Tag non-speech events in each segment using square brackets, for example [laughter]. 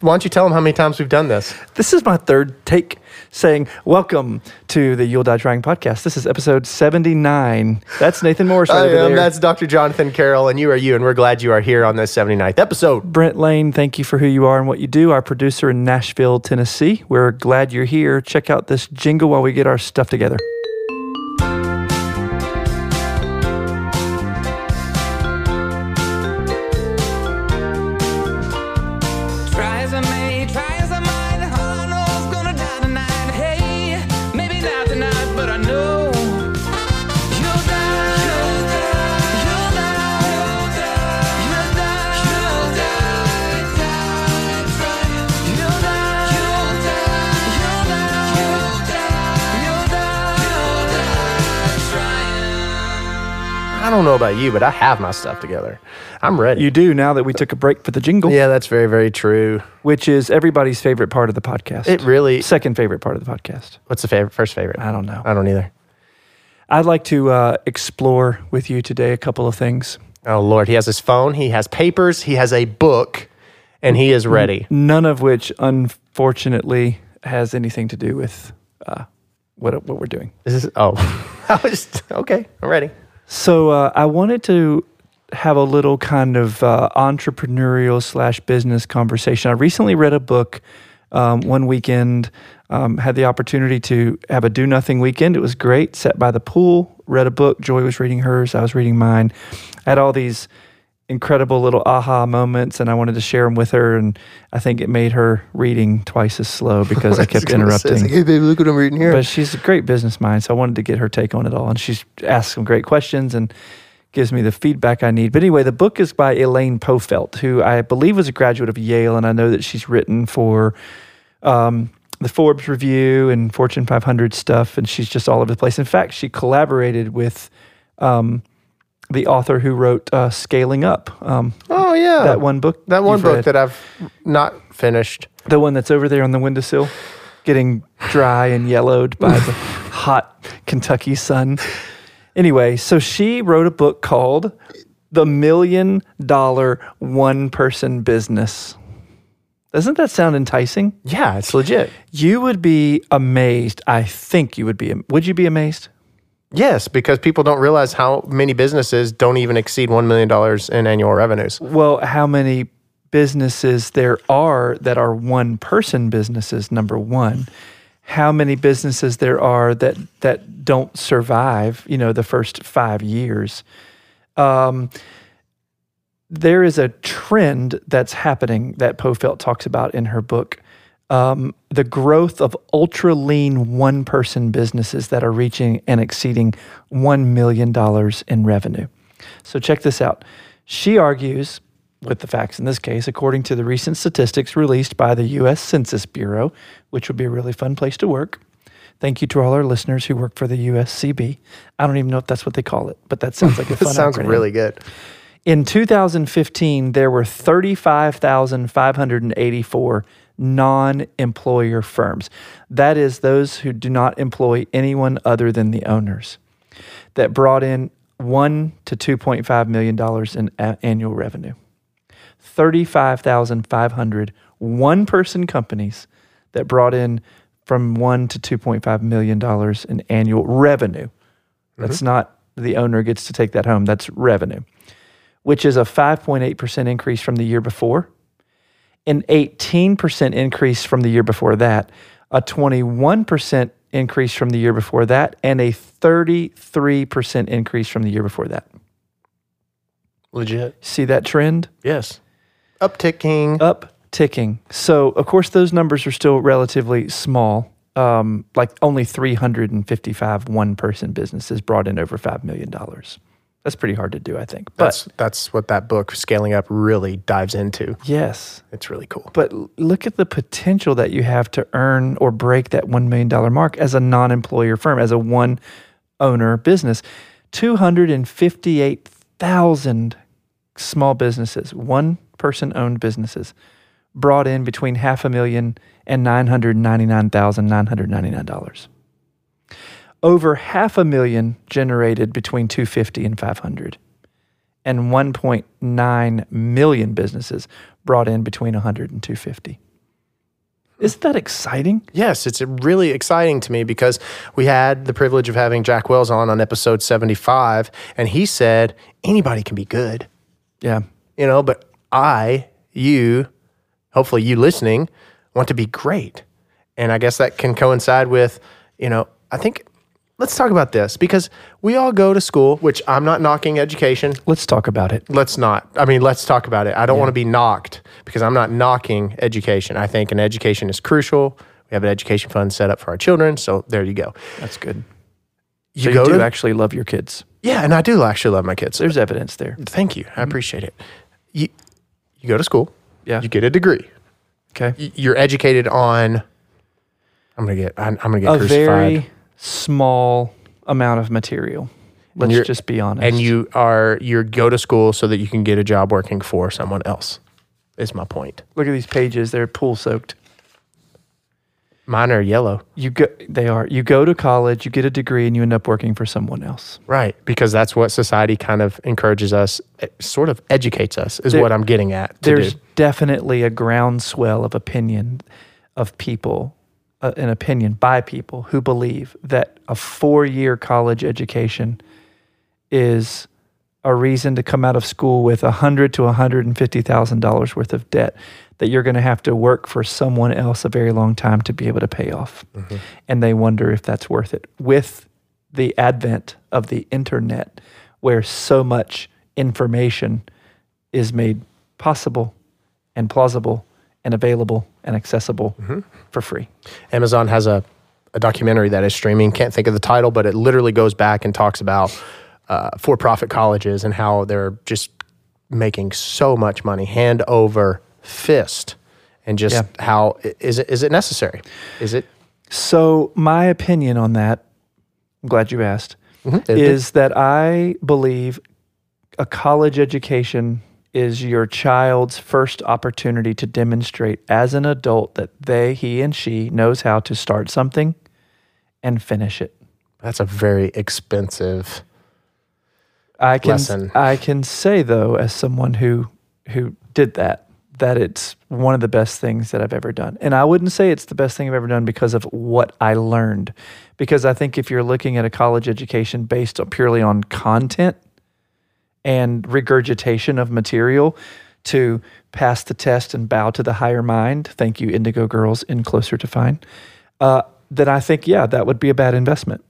Why don't you tell them how many times we've done this? This is my third take saying, Welcome to the You'll Die Trying podcast. This is episode 79. That's Nathan Morris right I over am. there. That's Dr. Jonathan Carroll, and you are you, and we're glad you are here on this 79th episode. Brent Lane, thank you for who you are and what you do. Our producer in Nashville, Tennessee. We're glad you're here. Check out this jingle while we get our stuff together. You, but I have my stuff together. I'm ready. You do now that we took a break for the jingle, yeah, that's very, very true. which is everybody's favorite part of the podcast. It really. Second favorite part of the podcast. What's the favorite? First favorite? I don't know. I don't either. I'd like to uh, explore with you today a couple of things. Oh Lord, he has his phone. He has papers. He has a book, and he is ready. None of which, unfortunately, has anything to do with uh, what what we're doing. This is. Oh, [laughs] I was okay. I'm ready. So uh, I wanted to have a little kind of uh, entrepreneurial slash business conversation. I recently read a book um, one weekend. Um, had the opportunity to have a do nothing weekend. It was great. Sat by the pool, read a book. Joy was reading hers. I was reading mine. I had all these incredible little aha moments, and I wanted to share them with her. And I think it made her reading twice as slow [laughs] because I kept interrupting. hey, baby, look what I'm reading here. But she's a great business mind, so I wanted to get her take on it all. And she's asked some great questions and gives me the feedback I need. But anyway, the book is by Elaine Pofeldt, who I believe was a graduate of Yale, and I know that she's written for um, the Forbes Review and Fortune 500 stuff, and she's just all over the place. In fact, she collaborated with um, the author who wrote uh, Scaling Up, um, oh yeah, that one book. That one book read. that I've not finished. The one that's over there on the windowsill, getting dry and yellowed by the [laughs] hot Kentucky sun. Anyway, so she wrote a book called The Million Dollar One Person Business. Doesn't that sound enticing? Yeah, it's legit. You would be amazed. I think you would be. Would you be amazed? Yes, because people don't realize how many businesses don't even exceed $1 million in annual revenues. Well, how many businesses there are that are one person businesses, number one. How many businesses there are that that don't survive, you know, the first five years. Um, there is a trend that's happening that Pofeldt talks about in her book. Um, the growth of ultra lean one person businesses that are reaching and exceeding $1 million in revenue. So, check this out. She argues, with the facts in this case, according to the recent statistics released by the U.S. Census Bureau, which would be a really fun place to work. Thank you to all our listeners who work for the USCB. I don't even know if that's what they call it, but that sounds like a [laughs] That fun sounds acronym. really good. In 2015, there were 35,584 non employer firms. That is those who do not employ anyone other than the owners that brought in 1 to 2.5 million dollars in a- annual revenue. 35,500 one person companies that brought in from 1 to 2.5 million dollars in annual revenue. Mm-hmm. That's not the owner gets to take that home, that's revenue which is a 5.8% increase from the year before, an 18% increase from the year before that, a 21% increase from the year before that, and a 33% increase from the year before that. Legit. See that trend? Yes. Upticking. Up ticking. So, of course, those numbers are still relatively small. Um, like only 355 one person businesses brought in over $5 million. That's pretty hard to do, I think. But That's that's what that book scaling up really dives into. yes, It's really cool. But l- look at the potential that you have to earn or break that $1 million mark as a non employer firm, as a one owner business. 258,000 small businesses, one person owned businesses, brought in between half a million and $999,999. Over half a million generated between 250 and 500 and 1.9 million businesses brought in between 100 and 250. Isn't that exciting? Yes, it's really exciting to me because we had the privilege of having Jack Wells on on episode 75, and he said anybody can be good, Yeah. you know, but I, you, hopefully you listening, want to be great. And I guess that can coincide with, you know, I think let's talk about this because we all go to school, which I'm not knocking education. Let's talk about it. Let's not. I mean, let's talk about it. I don't want to be knocked because I'm not knocking education. I think an education is crucial. We have an education fund set up for our children, so there you go. That's good. You So you go do to actually love your kids. yeah, and I do actually love my kids. There's evidence there. Thank you. I mm-hmm. appreciate it. You you go to school. Yeah. You get a degree. Okay. You're educated on. I'm gonna get. I'm, I'm gonna get A crucified. very small amount of material. Let's just be honest. and you are you go to school so that you can get a job working for someone else. Is my point. look at these pages; they're pool soaked. Mine are yellow. You go, they are. You go to college, you get a degree, and you end up working for someone else. Right, because that's what society kind of encourages us, it sort of educates us, is There- what I'm getting at. There's do. definitely a groundswell of opinion of people, uh, an opinion by people who believe that a four-year college education is a reason to come out of school with a hundred to a hundred and fifty thousand dollars worth of debt that you're going to have to work for someone else a very long time to be able to pay off, and they wonder if that's worth it. With the advent of the internet, where so much information is made possible and plausible and available and accessible for free. Amazon has a, a documentary that is streaming. Can't think of the title, but it literally goes back and talks about uh, for-profit colleges and how they're just making so much money, hand over fist, and just Yeah. how is it is it necessary? Is it? So, my opinion on that, I'm glad you asked, It- is that I believe a college education is your child's first opportunity to demonstrate as an adult that they, he, and she knows how to start something and finish it. that's a very expensive. I can lesson. I can say though, as someone who who did that, that it's one of the best things that I've ever done. And I wouldn't say it's the best thing I've ever done because of what I learned. Because I think if you're looking at a college education based purely on content and regurgitation of material to pass the test and bow to the higher mind, thank you, Indigo Girls in Closer to Fine, uh, then I think, yeah, that would be a bad investment.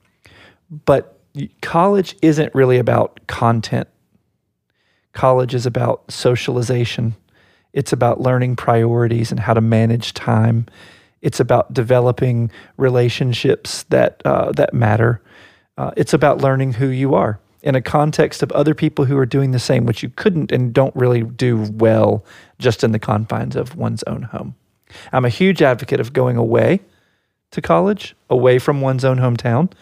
But college isn't really about content. College is about socialization. It's about learning priorities and how to manage time. It's about developing relationships that uh, that matter. Uh, it's about learning who you are in a context of other people who are doing the same, which you couldn't and don't really do well just in the confines of one's own home. I'm a huge advocate of going away to college, away from one's own hometown,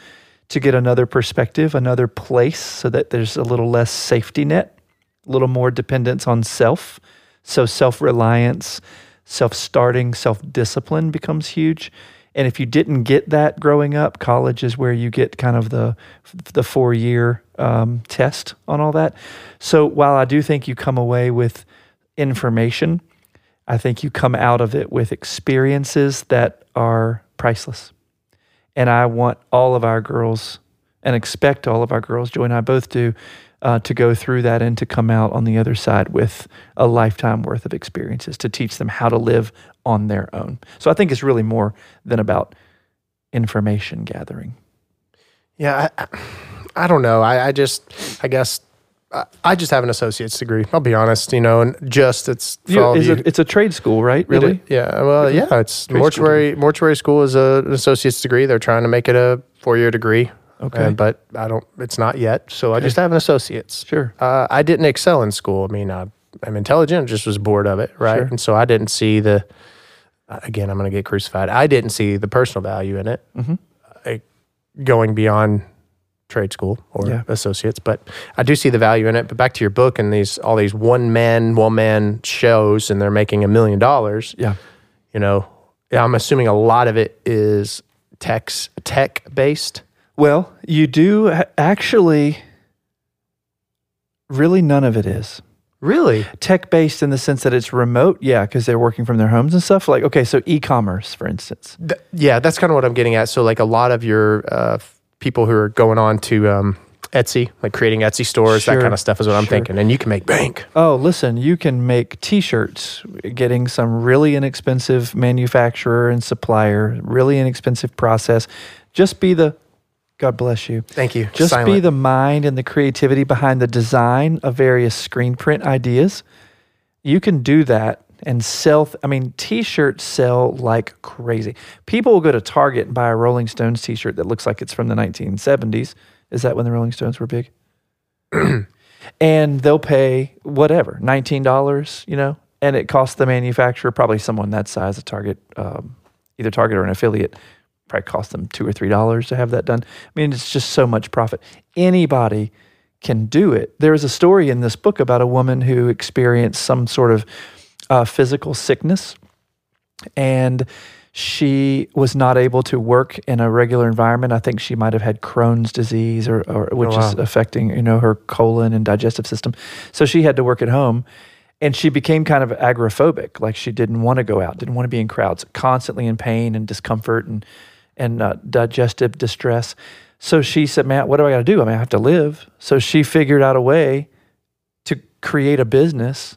to get another perspective, another place, so that there's a little less safety net, a little more dependence on self. So self reliance, self starting, self discipline becomes huge. And if you didn't get that growing up, college is where you get kind of the the four year um, test on all that. So while I do think you come away with information, I think you come out of it with experiences that are priceless. And I want all of our girls and expect all of our girls, Joy and I both do, uh, to go through that and to come out on the other side with a lifetime worth of experiences to teach them how to live on their own. So I think it's really more than about information gathering. Yeah, I, I- I don't know. I, I just, I guess, I, I just have an associate's degree. I'll be honest, you know, and just it's for You- all of is you. it- it's a trade school, right? Really? Yeah. Well, yeah. It's Trade school mortuary. Mortuary school is a, an associate's degree. They're trying to make it a four-year degree. Okay. uh, but I don't. It's not yet. So I just have an associate's. Sure. Uh, I didn't excel in school. I mean, I, I'm intelligent. Just was bored of it, right? Sure. And so I didn't see the. uh, Again, I'm going to get crucified. I didn't see the personal value in it, Mhm. uh, going beyond trade school or Yeah. associates. But I do see the value in it. But back to your book and these all these one man, one man shows, and they're making a million dollars. Yeah. You know, I'm assuming a lot of it is tech tech based. Well, you do actually, really, none of it is. Really? Tech based in the sense that it's remote, yeah, because they're working from their homes and stuff. Like, okay, so e commerce, for instance. Th- yeah, that's kind of what I'm getting at. So, like a lot of your uh, people who are going on to um, Etsy, like creating Etsy stores, that kind of stuff is what I'm sure. thinking. And you can make bank. Oh, listen, you can make t shirts getting some really inexpensive manufacturer and supplier, really inexpensive process. Just be the, God bless you. Thank you. Just be the mind and the creativity behind the design of various screen print ideas. You can do that and sell. I mean, t-shirts sell like crazy. People will go to Target and buy a Rolling Stones t-shirt that looks like it's from the 1970s. Is that when the Rolling Stones were big? [clears throat] and they'll pay whatever, $19, you know, and it costs the manufacturer, probably someone that size, a Target, um, either Target or an affiliate, probably cost them two or three dollars to have that done. I mean, it's just so much profit. Anybody can do it. There is a story in this book about a woman who experienced some sort of uh, physical sickness, and she was not able to work in a regular environment. I think she might have had Crohn's disease, or, or which is wow. affecting you know her colon and digestive system. So she had to work at home. And she became kind of agoraphobic, like she didn't want to go out, didn't want to be in crowds, constantly in pain and discomfort and and uh, digestive distress. So she said, "Man, what do I got to do? I mean, I have to live." So she figured out a way to create a business,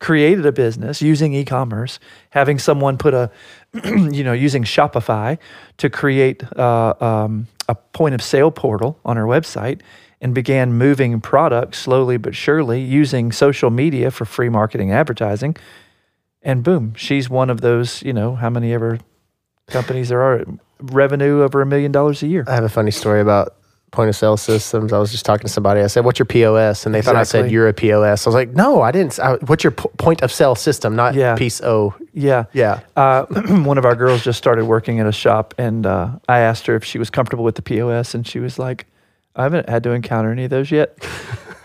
created a business using e-commerce, having someone put a, [clears throat] you know, using Shopify to create uh, um, a point of sale portal on her website, and began moving products slowly but surely using social media for free marketing advertising. And boom, she's one of those, you know, how many ever companies there are, revenue over a million dollars a year. I have a funny story about point of sale systems. I was just talking to somebody. I said, "What's your POS?" And they thought I said, "You're a POS." I was like, "No, I didn't. I, what's your po- point of sale system? Not Yeah. piece O." Yeah. Yeah. Uh, [clears throat] one of our girls just started working at a shop, and uh, I asked her if she was comfortable with the POS, and she was like, "I haven't had to encounter any of those yet."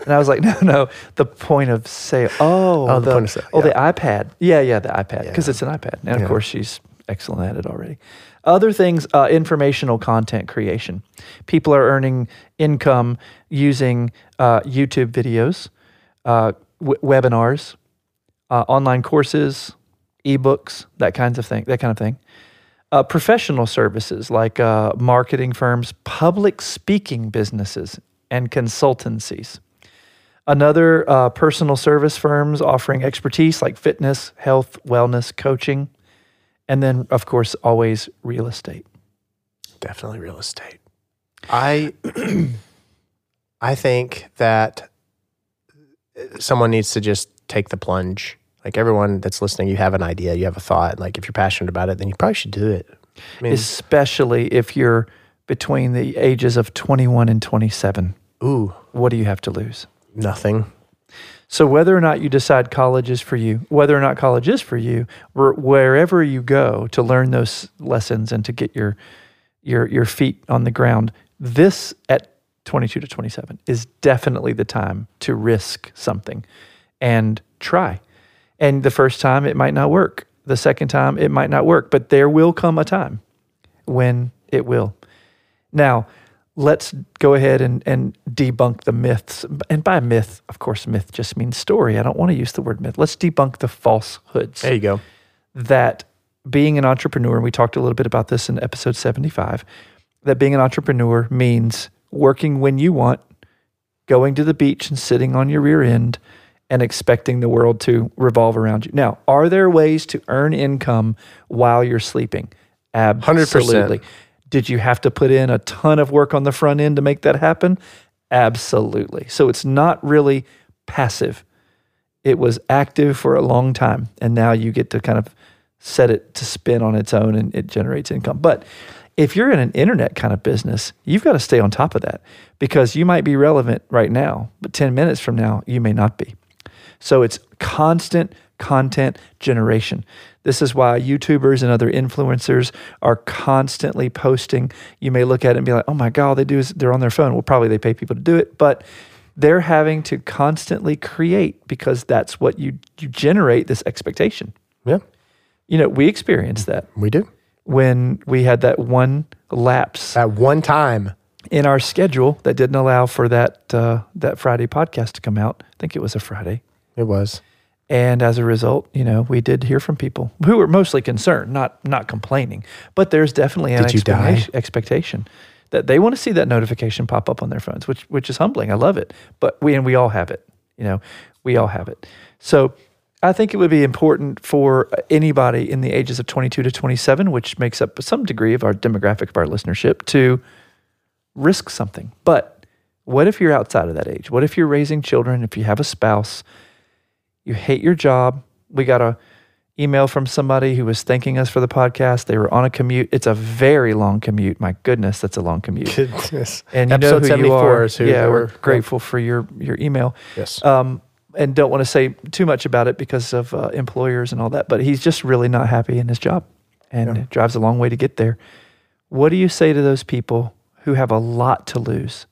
and I was like, [laughs] "No, no, the point of sale. Oh, Oh, the point of sale, Oh, the iPad. Yeah, yeah, the iPad, because Yeah. it's an iPad, and Yeah. of course she's excellent at it already. Other things, uh, informational content creation. People are earning income using uh, YouTube videos, uh, w- webinars, uh, online courses, ebooks, that kinds of thing, that kind of thing. Uh, professional services like uh, marketing firms, public speaking businesses, and consultancies. Another personal service firms offering expertise like fitness, health, wellness, coaching, and then of course always real estate. Definitely real estate. I [clears throat] I think that uh, someone needs to just take the plunge. Like everyone that's listening, you have an idea, you have a thought. Like if you're passionate about it, then you probably should do it. I mean, Especially if you're between the ages of 21 and 27. ooh, What do you have to lose? nothing. So whether or not you decide college is for you, whether or not college is for you, wherever you go to learn those lessons and to get your your your feet on the ground, this at 22 to 27 is definitely the time to risk something and try. And the first time it might not work. The second time it might not work, but there will come a time when it will. Now, let's go ahead and, and debunk the myths. And by myth, of course, myth just means story. I don't want to use the word myth. Let's debunk the falsehoods There you go. that being an entrepreneur, and we talked a little bit about this in episode 75, that being an entrepreneur means working when you want, going to the beach and sitting on your rear end and expecting the world to revolve around you. Now, are there ways to earn income while you're sleeping? Absolutely. Did you have to put in a ton of work on the front end to make that happen? Absolutely. So it's not really passive it was active for a long time and now you get to kind of set it to spin on its own and it generates income but if you're in an internet kind of business you've got to stay on top of that because you might be relevant right now but 10 minutes from now you may not be so it's constant content generation this is why youtubers and other influencers are constantly posting you may look at it and be like oh my god all they do is they're on their phone well probably they pay people to do it but they're having to constantly create because that's what you you generate this expectation. Yeah, You know, we experienced that we do. when we had that one lapse At one time, in our schedule that didn't allow for that uh, that Friday podcast to come out. I think it was a Friday. It was. And as a result, you know, we did hear from people who were mostly concerned, not not complaining. But there's definitely an Did you die? explanation- expectation that they want to see that notification pop up on their phones, which which is humbling. I love it. But we and we all have it. You know, we all have it. So I think it would be important for anybody in the ages of 22 to 27, which makes up some degree of our demographic of our listenership, to risk something. But what if you're outside of that age? What if you're raising children? If you have a spouse, you hate your job. We got a email from somebody who was thanking us for the podcast. They were on a commute. It's a very long commute. My goodness, that's a long commute. Goodness. [laughs] And you Episode know who you are. who yeah, we're were. grateful for your your email. Yes. Um, and don't want to say too much about it because of uh, employers and all that. But he's just really not happy in his job, and Yeah. drives a long way to get there. What do you say to those people who have a lot to lose,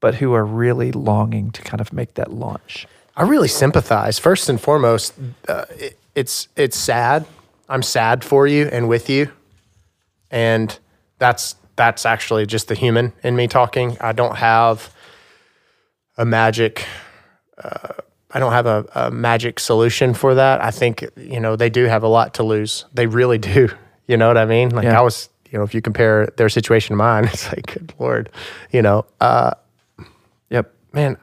but who are really longing to kind of make that launch? I really sympathize. First and foremost, uh, it, it's it's sad. I'm sad for you and with you, and that's that's actually just the human in me talking. I don't have a magic. Uh, I don't have a, a magic solution for that. I think you know they do have a lot to lose. They really [laughs] do. You know what I mean? Like Yeah. I was, you know, if you compare their situation to mine, [laughs] it's like, good lord, you know. Uh, Yep. man,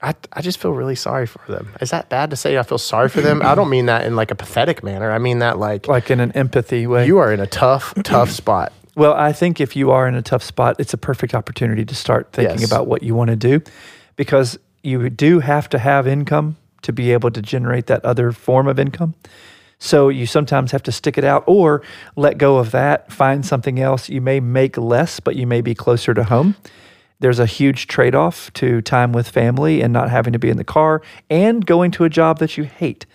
I, I just feel really sorry for them. Is that bad to say I feel sorry for them? I don't mean that in like a pathetic manner. I mean that like, Like in an empathy way. you are in a tough, [clears throat] tough spot. Well, I think if you are in a tough spot, it's a perfect opportunity to start thinking Yes. about what you want to do because you do have to have income to be able to generate that other form of income. So you sometimes have to stick it out or let go of that, find something else. You may make less, but you may be closer to home. There's a huge trade off to time with family and not having to be in the car and going to a job that you hate.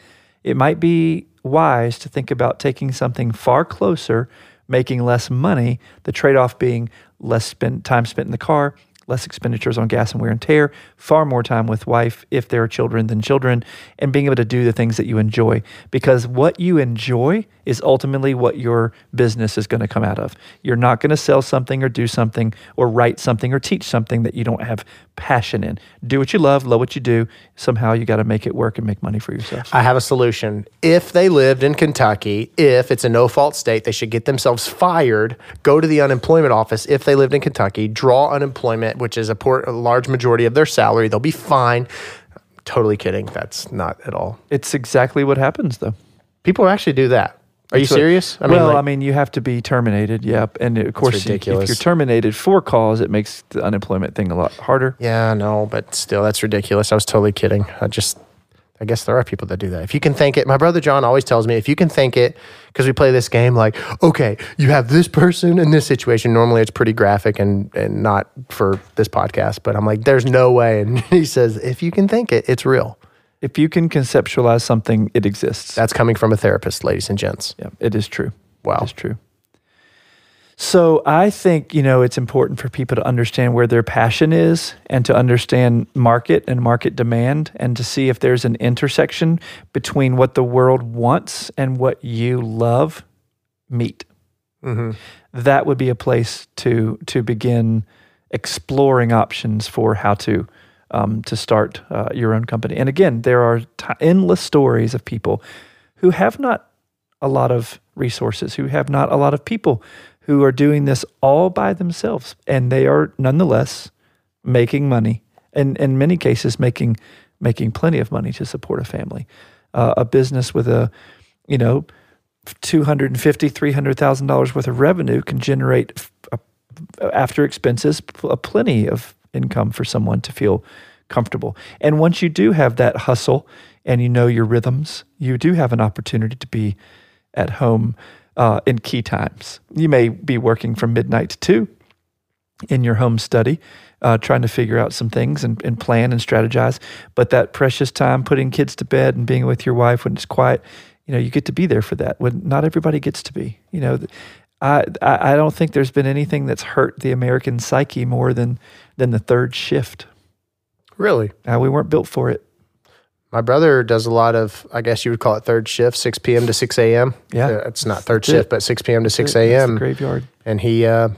It might be wise to think about taking something far closer, making less money, the trade off being less spent, time spent in the car, less expenditures on gas and wear and tear, far more time with wife if there are children than children, and being able to do the things that you enjoy. Because what you enjoy is ultimately what your business is going to come out of. You're not going to sell something or do something or write something or teach something that you don't have passion in. Do what you love, love what you do. Somehow you got to make it work and make money for yourself. I have a solution. If they lived in Kentucky, if it's a no fault state, they should get themselves fired, go to the unemployment office if they lived in Kentucky, draw unemployment, which is a, a large majority of their salary. They'll be fine. Totally kidding. That's not at all. It's exactly what happens, though. People actually do that. Are you what- serious? well, like- I mean, you have to be terminated. Yep, and of course, you- if you're terminated for cause, it makes the unemployment thing a lot harder. Yeah, no, but still, that's ridiculous. I was totally kidding. I just, I guess there are people that do that. If you can think it, my brother John always tells me, if you can think it, because we play this game like, okay, you have this person in this situation. Normally it's pretty graphic and, and not for this podcast, but I'm like, there's no way. And [laughs] he says, if you can think it, it's real. If you can conceptualize something, it exists. That's coming from a therapist, ladies and gents. yeah, it is true. Wow. It is true. So I think, you know, it's important for people to understand where their passion is and to understand market and market demand and to see if there's an intersection between what the world wants and what you love meet. That would be a place to to begin exploring options for how to um, to start uh, your own company. And again, there are t- endless stories of people who have not a lot of resources, who have not a lot of people, who are doing this all by themselves, and they are nonetheless making money, and in many cases making making plenty of money to support a family. Uh, a business with a, you know, two hundred and fifty, three hundred thousand dollars worth of revenue can generate a- after expenses a plenty of income for someone to feel comfortable. And once you do have that hustle and you know your rhythms, you do have an opportunity to be at home uh, in key times. You may be working from midnight to two in your home study, uh, trying to figure out some things and, and plan and strategize. But that precious time, putting kids to bed and being with your wife when it's quiet, you know, you get to be there for that. When not everybody gets to be, you know. I I don't think there's been anything that's hurt the American psyche more than than the third shift. Really? Uh, we weren't built for it. My brother does a lot of, I guess you would call it third shift, 6 p.m. to 6 a.m. Yeah. Uh, it's not third shift, but 6 p.m. to 6 That's the a.m. graveyard. and he uh,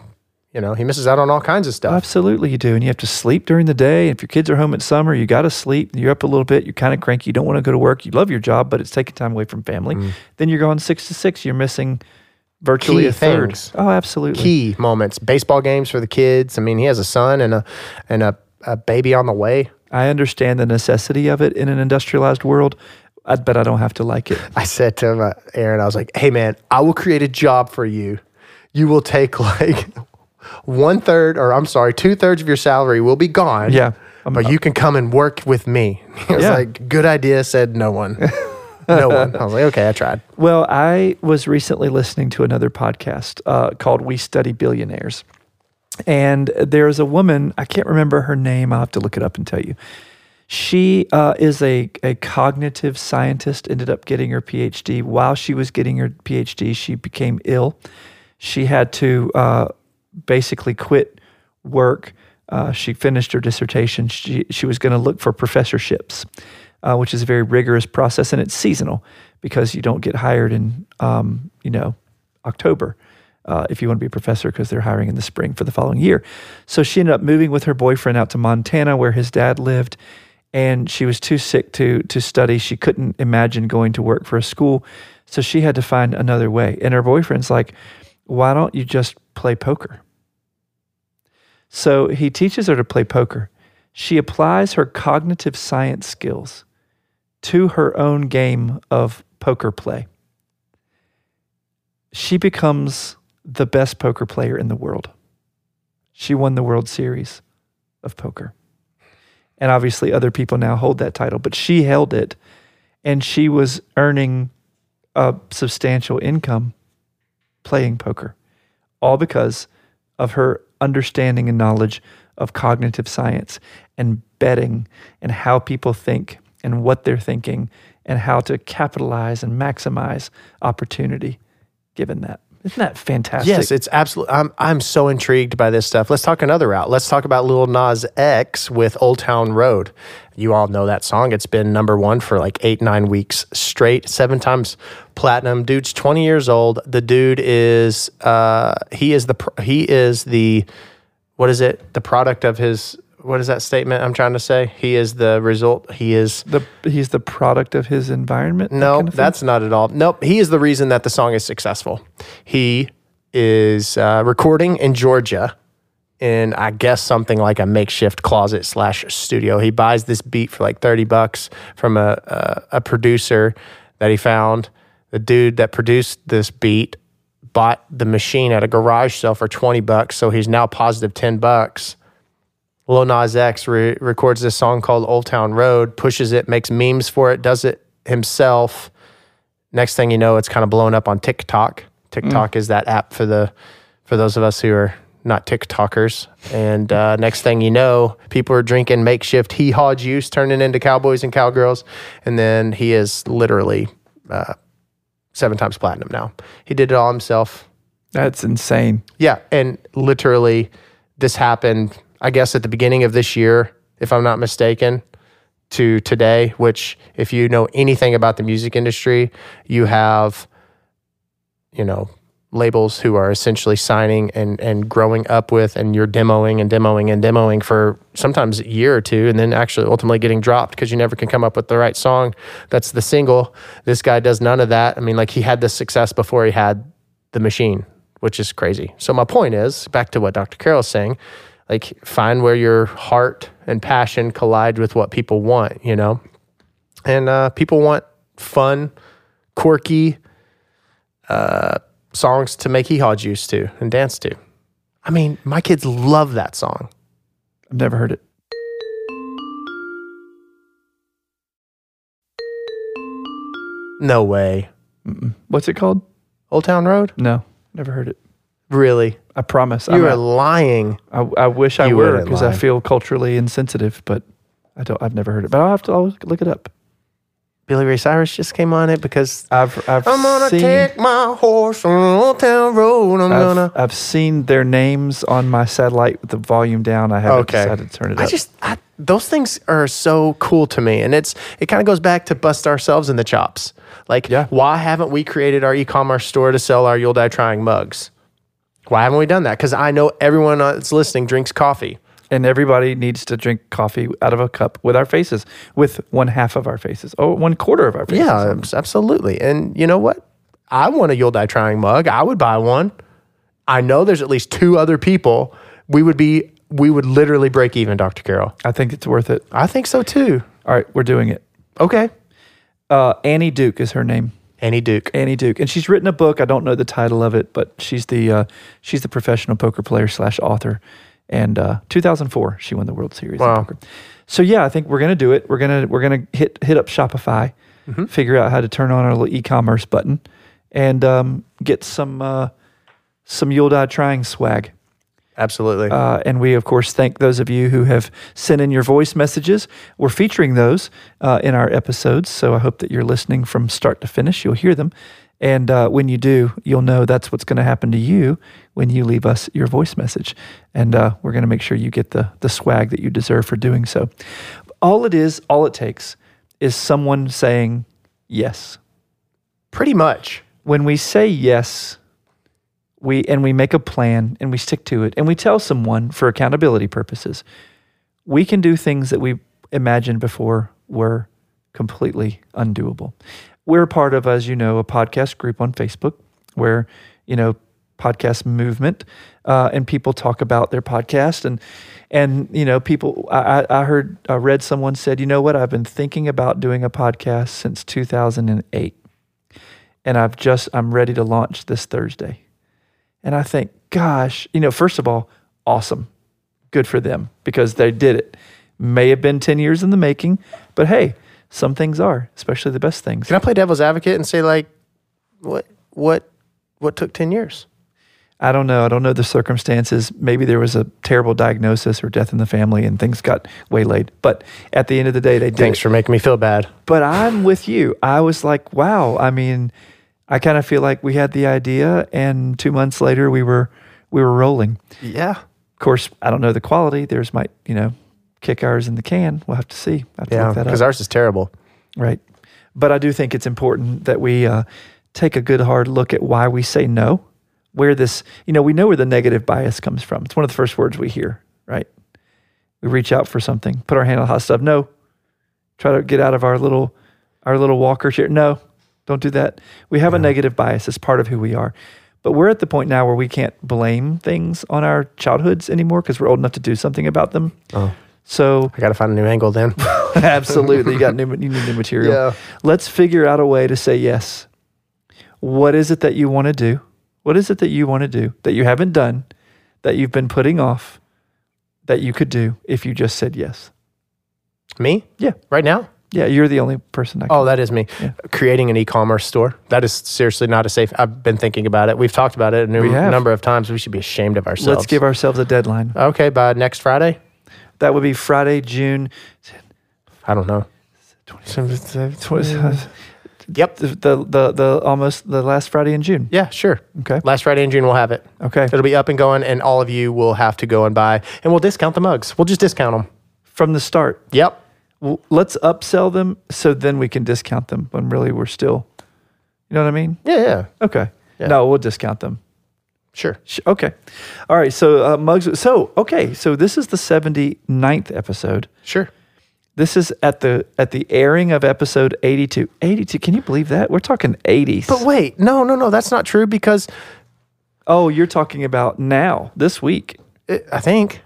You know, he misses out on all kinds of stuff. Absolutely, you do. And you have to sleep during the day. If your kids are home at summer, you got to sleep. You're up a little bit. You're kind of cranky. You don't want to go to work. You love your job, but it's taking time away from family. Mm. Then you're going six to six. You're missing virtually Key a third. things. Oh, absolutely. Key moments, baseball games for the kids. I mean, he has a son and a and a, a baby on the way. I understand the necessity of it in an industrialized world, I, but I don't have to like it. I said to him, uh, Aaron, I was like, "Hey, man, I will create a job for you. You will take [laughs] like one third, or I'm sorry, two thirds of your salary will be gone. Yeah. I'm- but you can come and work with me." [laughs] He was Yeah. like, "Good idea." Said no one. [laughs] no one. I was like, "Okay, I tried." Well, I was recently listening to another podcast uh, called We Study Billionaires. And there's a woman, I can't remember her name. I'll have to look it up and tell you. She uh, is a, a cognitive scientist, ended up getting her PhD. While she was getting her PhD, she became ill. She had to uh, basically quit work. Uh, she finished her dissertation. She, she was going to look for professorships, uh, which is a very rigorous process, and it's seasonal because you don't get hired in, um, you know, October uh, if you want to be a professor because they're hiring in the spring for the following year. So she ended up moving with her boyfriend out to Montana where his dad lived, and she was too sick to to study. She couldn't imagine going to work for a school, so she had to find another way. And her boyfriend's like, "Why don't you just play poker?" So he teaches her to play poker. She applies her cognitive science skills to her own game of poker play. She becomes the best poker player in the world. She won the World Series of poker. And obviously, other people now hold that title, but she held it and she was earning a substantial income playing poker, all because of her understanding and knowledge of cognitive science and betting and how people think and what they're thinking and how to capitalize and maximize opportunity given that. Isn't that fantastic? Yes, it's absolutely. I'm I'm so intrigued by this stuff. Let's talk another route. Let's talk about Lil Nas X with Old Town Road. You all know that song. It's been number one for like eight nine weeks straight, seven times platinum. Dude's 20 years old. The dude is uh he is the he is the what is it? The product of his what is that statement I'm trying to say? He is the result. He is the he's the product of his environment. that no, kind of that's not at all. Nope. He is the reason that the song is successful. He is uh, recording in Georgia in, I guess, something like a makeshift closet slash studio. He buys this beat for like 30 bucks from a, a, a producer that he found. The dude that produced this beat bought the machine at a garage sale for 20 bucks. So he's now positive 10 bucks. Lil Nas X re- records this song called Old Town Road, pushes it, makes memes for it, does it himself. Next thing you know, it's kind of blowing up on TikTok. TikTok is that app for the for those of us who are not TikTokers. And uh, [laughs] next thing you know, people are drinking makeshift hee haw juice, turning into cowboys and cowgirls, and then he is literally uh, seven times platinum now. He did it all himself. That's insane. Yeah, and literally, this happened. I guess at the beginning of this year, if I'm not mistaken, to today. Which, if you know anything about the music industry, you have, you know, labels who are essentially signing and and growing up with, and you're demoing and demoing and demoing for sometimes a year or two, and then actually ultimately getting dropped because you never can come up with the right song. That's the single. This guy does none of that. I mean, like he had this success before he had the machine, which is crazy. So my point is back to what Dr. Carroll is saying, like find where your heart and passion collide with what people want, you know? And uh, people want fun, quirky uh, songs to make hee haw juice to and dance to. I mean, my kids love that song. I've never heard it. No way. What's it called? Old Town Road? No, never heard it. Really? I promise. You I'm are a- lying. I, I wish I You were wouldn't because I lie. feel culturally insensitive, but I don't. I've never heard it. But I'll have to. I'll look it up. Billy Ray Cyrus just came on it because I've. I've I'm gonna seen, take my horse on Old Town Road. I'm I've, gonna. I've seen their names on my satellite with the volume down. I haven't Okay. decided to turn it I up. just I, those things are so cool to me, and it's it kind of goes back to bust ourselves in the chops. Like, Yeah. why haven't we created our e-commerce store to sell our "You'll Die Trying" mugs? Why haven't we done that? Because I know everyone that's listening drinks coffee. And everybody needs to drink coffee out of a cup with our faces, with one half of our faces, or one quarter of our faces. Yeah, absolutely. And you know what? I want a You'll Die Trying mug. I would buy one. I know there's at least two other people. We would be, we would literally break even, Dr. Carroll. I think it's worth it. I think so too. All right, we're doing it. Okay. Uh, Annie Duke is her name. Annie Duke. Annie Duke, and she's written a book. I don't know the title of it, but she's the uh, she's the professional poker player slash author. And uh, 2004, she won the World Series Wow. of poker. So yeah, I think we're gonna do it. We're gonna we're gonna hit hit up Shopify, figure out how to turn on our little e-commerce button, and um, get some uh, some You'll Die Trying swag. Absolutely. Uh, and we, of course, thank those of you who have sent in your voice messages. We're featuring those uh, in our episodes. So I hope that you're listening from start to finish. You'll hear them. And uh, when you do, you'll know that's what's going to happen to you when you leave us your voice message. And uh, we're going to make sure you get the, the swag that you deserve for doing so. All it is, all it takes is someone saying yes. Pretty much. When we say yes, we and we make a plan and we stick to it and we tell someone for accountability purposes. We can do things that we imagined before were completely undoable. We're part of as you know a podcast group on facebook where you know podcast movement uh, and people talk about their podcast and and you know people I, I heard I read someone said you know what? I've been thinking about doing a podcast since 2008 and I've just I'm ready to launch this Thursday. And I think, gosh, you know, first of all, awesome. Good for them because they did it. May have been 10 years in the making, but hey, some things are, especially the best things. Can I play devil's advocate and say like, what, what, what took 10 years? I don't know. I don't know the circumstances. Maybe there was a terrible diagnosis or death in the family and things got waylaid. But at the end of the day, they did. Thanks for making me feel bad. but I'm with you. I was like, wow. I mean, I kind of feel like we had the idea, and two months later, we were we were rolling. Yeah. Of course, I don't know the quality. There's might you know kick ours in the can. We'll have to see. Have to Yeah. Because ours is terrible. right. But I do think it's important that we uh, take a good hard look at why we say no. Where this, you know, we know where the negative bias comes from. It's one of the first words we hear, right? We reach out for something, put our hand on hot stuff. No, try to get out of our little our little walker chair. No, don't do that. We have a negative bias. It's part of who we are. But we're at the point now where we can't blame things on our childhoods anymore because we're old enough to do something about them. Oh. So I got to find a new angle then. [laughs] absolutely, you got new, you need new material. Yeah. Let's figure out a way to say yes. What is it that you want to do? What is it that you want to do that you haven't done, that you've been putting off, that you could do if you just said yes? me? Yeah. Right now? Yeah, you're the only person I oh, can. Oh, that is me. Yeah. Creating an e-commerce store. That is seriously not a safe. I've been thinking about it. We've talked about it a have. number of times. We should be ashamed of ourselves. Let's give ourselves a deadline. Okay, by next Friday. That would be Friday, June. I don't know. tw- Yep. The, the the the almost the last Friday in June. Yeah, sure. Okay. Last Friday in June, we'll have it. Okay. It'll be up and going, and all of you will have to go and buy, and we'll discount the mugs. We'll just discount them. From the start, Yep. Well, let's upsell them so then we can discount them when really we're still. You know what I mean? Yeah, yeah. Okay. Yeah. No, we'll discount them. Sure. Sh- Okay. All right. So uh, mugs. So okay. So this is the 79th episode. Sure. This is at the at the airing of episode 82. 82. Can you believe that? We're talking 80s. But wait, no, no, no, that's not true because oh, you're talking about now this week. uh, I think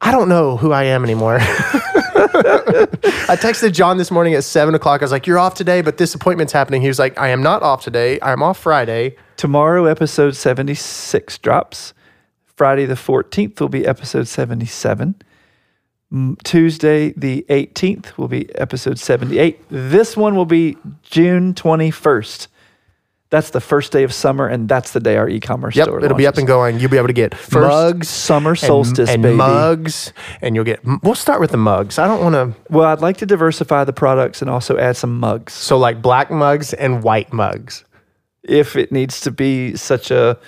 I don't know who I am anymore. [laughs] [laughs] I texted John this morning at seven o'clock. I was like, "You're off today, but this appointment's happening." He was like, "I am not off today. I'm off Friday." Tomorrow, episode 76 drops. Friday, the 14th, will be episode 77. Tuesday, the 18th, will be episode 78. This one will be June 21st. That's the first day of summer, and that's the day our e commerce Yep, store it'll be up and going. You'll be able to get First mugs, summer and- solstice, and, baby. mugs, and you'll get. We'll start with the mugs. I don't want to. Well, I'd like to diversify the products and also add some mugs So like black mugs and white mugs. if it needs to be such a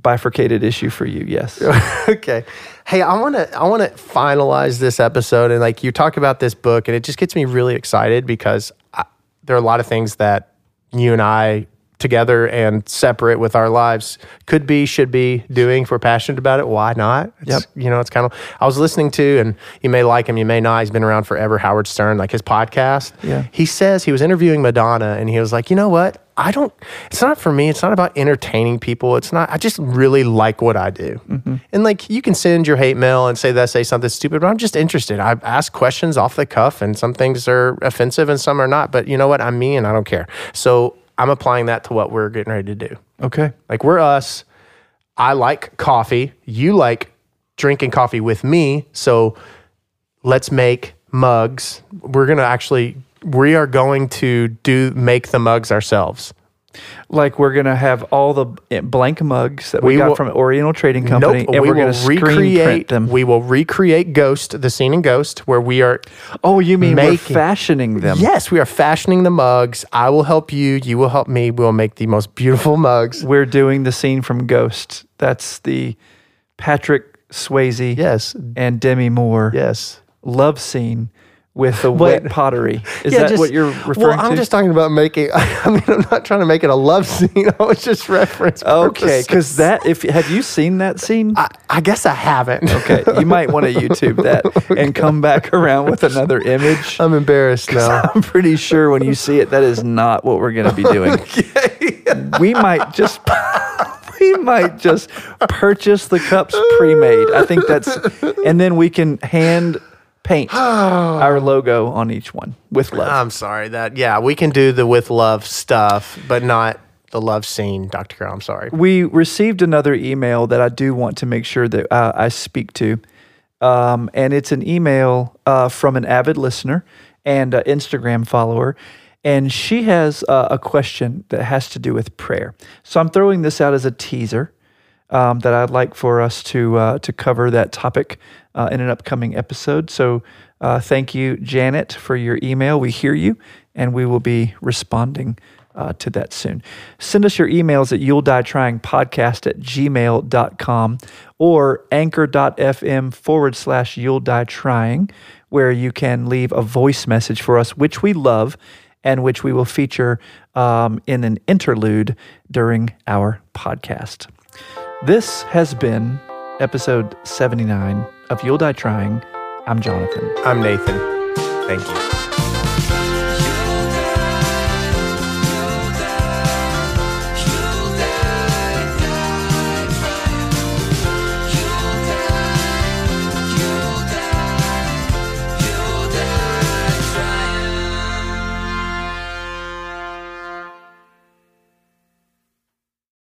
bifurcated issue for you. Yes. [laughs] okay. Hey, I want to I want to finalize this episode and like you talk about this book and it just gets me really excited because I, there are a lot of things that you and I together and separate with our lives could be, should be doing. If we're passionate about it, why not? It's, Yep. You know, it's kind of, I was listening to, and you may like him, you may not. He's been around forever, Howard Stern, like his podcast. Yeah. He says he was interviewing Madonna and he was like, you know what? I don't, it's not for me. It's not about entertaining people. It's not, I just really like what I do. Mm-hmm. And like, you can send your hate mail and say that, say something stupid, but I'm just interested. I ask questions off the cuff and some things are offensive and some are not. But you know what? I'm me and I don't care. So I'm applying that to what we're getting ready to do. Okay. Like, we're us. I like coffee. You like drinking coffee with me. So let's make mugs. We're going to actually, we are going to do make the mugs ourselves. Like we're gonna have all the eh, blank mugs that we, We got will- from Oriental Trading Company, nope, and we we're will gonna recreate them. We will recreate Ghost, the scene in Ghost, where we are. oh, you mean we're fashioning them? Yes, we are fashioning the mugs. I will help you. You will help me. We will make the most beautiful mugs. We're doing the scene from Ghost. That's the Patrick Swayze Yes, and Demi Moore yes. love scene with the wet pottery. Is Yeah, that just- what you're referring to? well, I'm just talking about making. [laughs] I mean, I'm not trying to make it a love scene. [laughs] I was just reference. okay, because that if have you seen that scene? I, I guess I haven't. Okay, you might want to YouTube that [laughs] oh and come back around with another image. I'm embarrassed now. I'm pretty sure when you see it, that is not what we're going to be doing. okay. We might just. We might just purchase the cups pre-made. I think that's, and then we can hand paint [sighs] our logo on each one with love. I'm sorry that. Yeah, we can do the with love stuff, but not the love scene, Dr. Carroll. I'm sorry. we received another email that I do want to make sure that uh, I speak to. Um, and it's an email uh, from an avid listener and uh, Instagram follower. And she has uh, a question that has to do with prayer. So I'm throwing this out as a teaser um, that I'd like for us to uh, to cover that topic uh, in an upcoming episode. So uh, thank you, Janet, for your email. We hear you, and we will be responding uh, to that soon. Send us your emails at you'll die trying podcast at gmail.com or anchor.fm forward slash you'll die trying, where you can leave a voice message for us, which we love and which we will feature um, in an interlude during our podcast. This has been episode 79 of You'll Die Trying. I'm Jonathan. I'm Nathan. Thank you.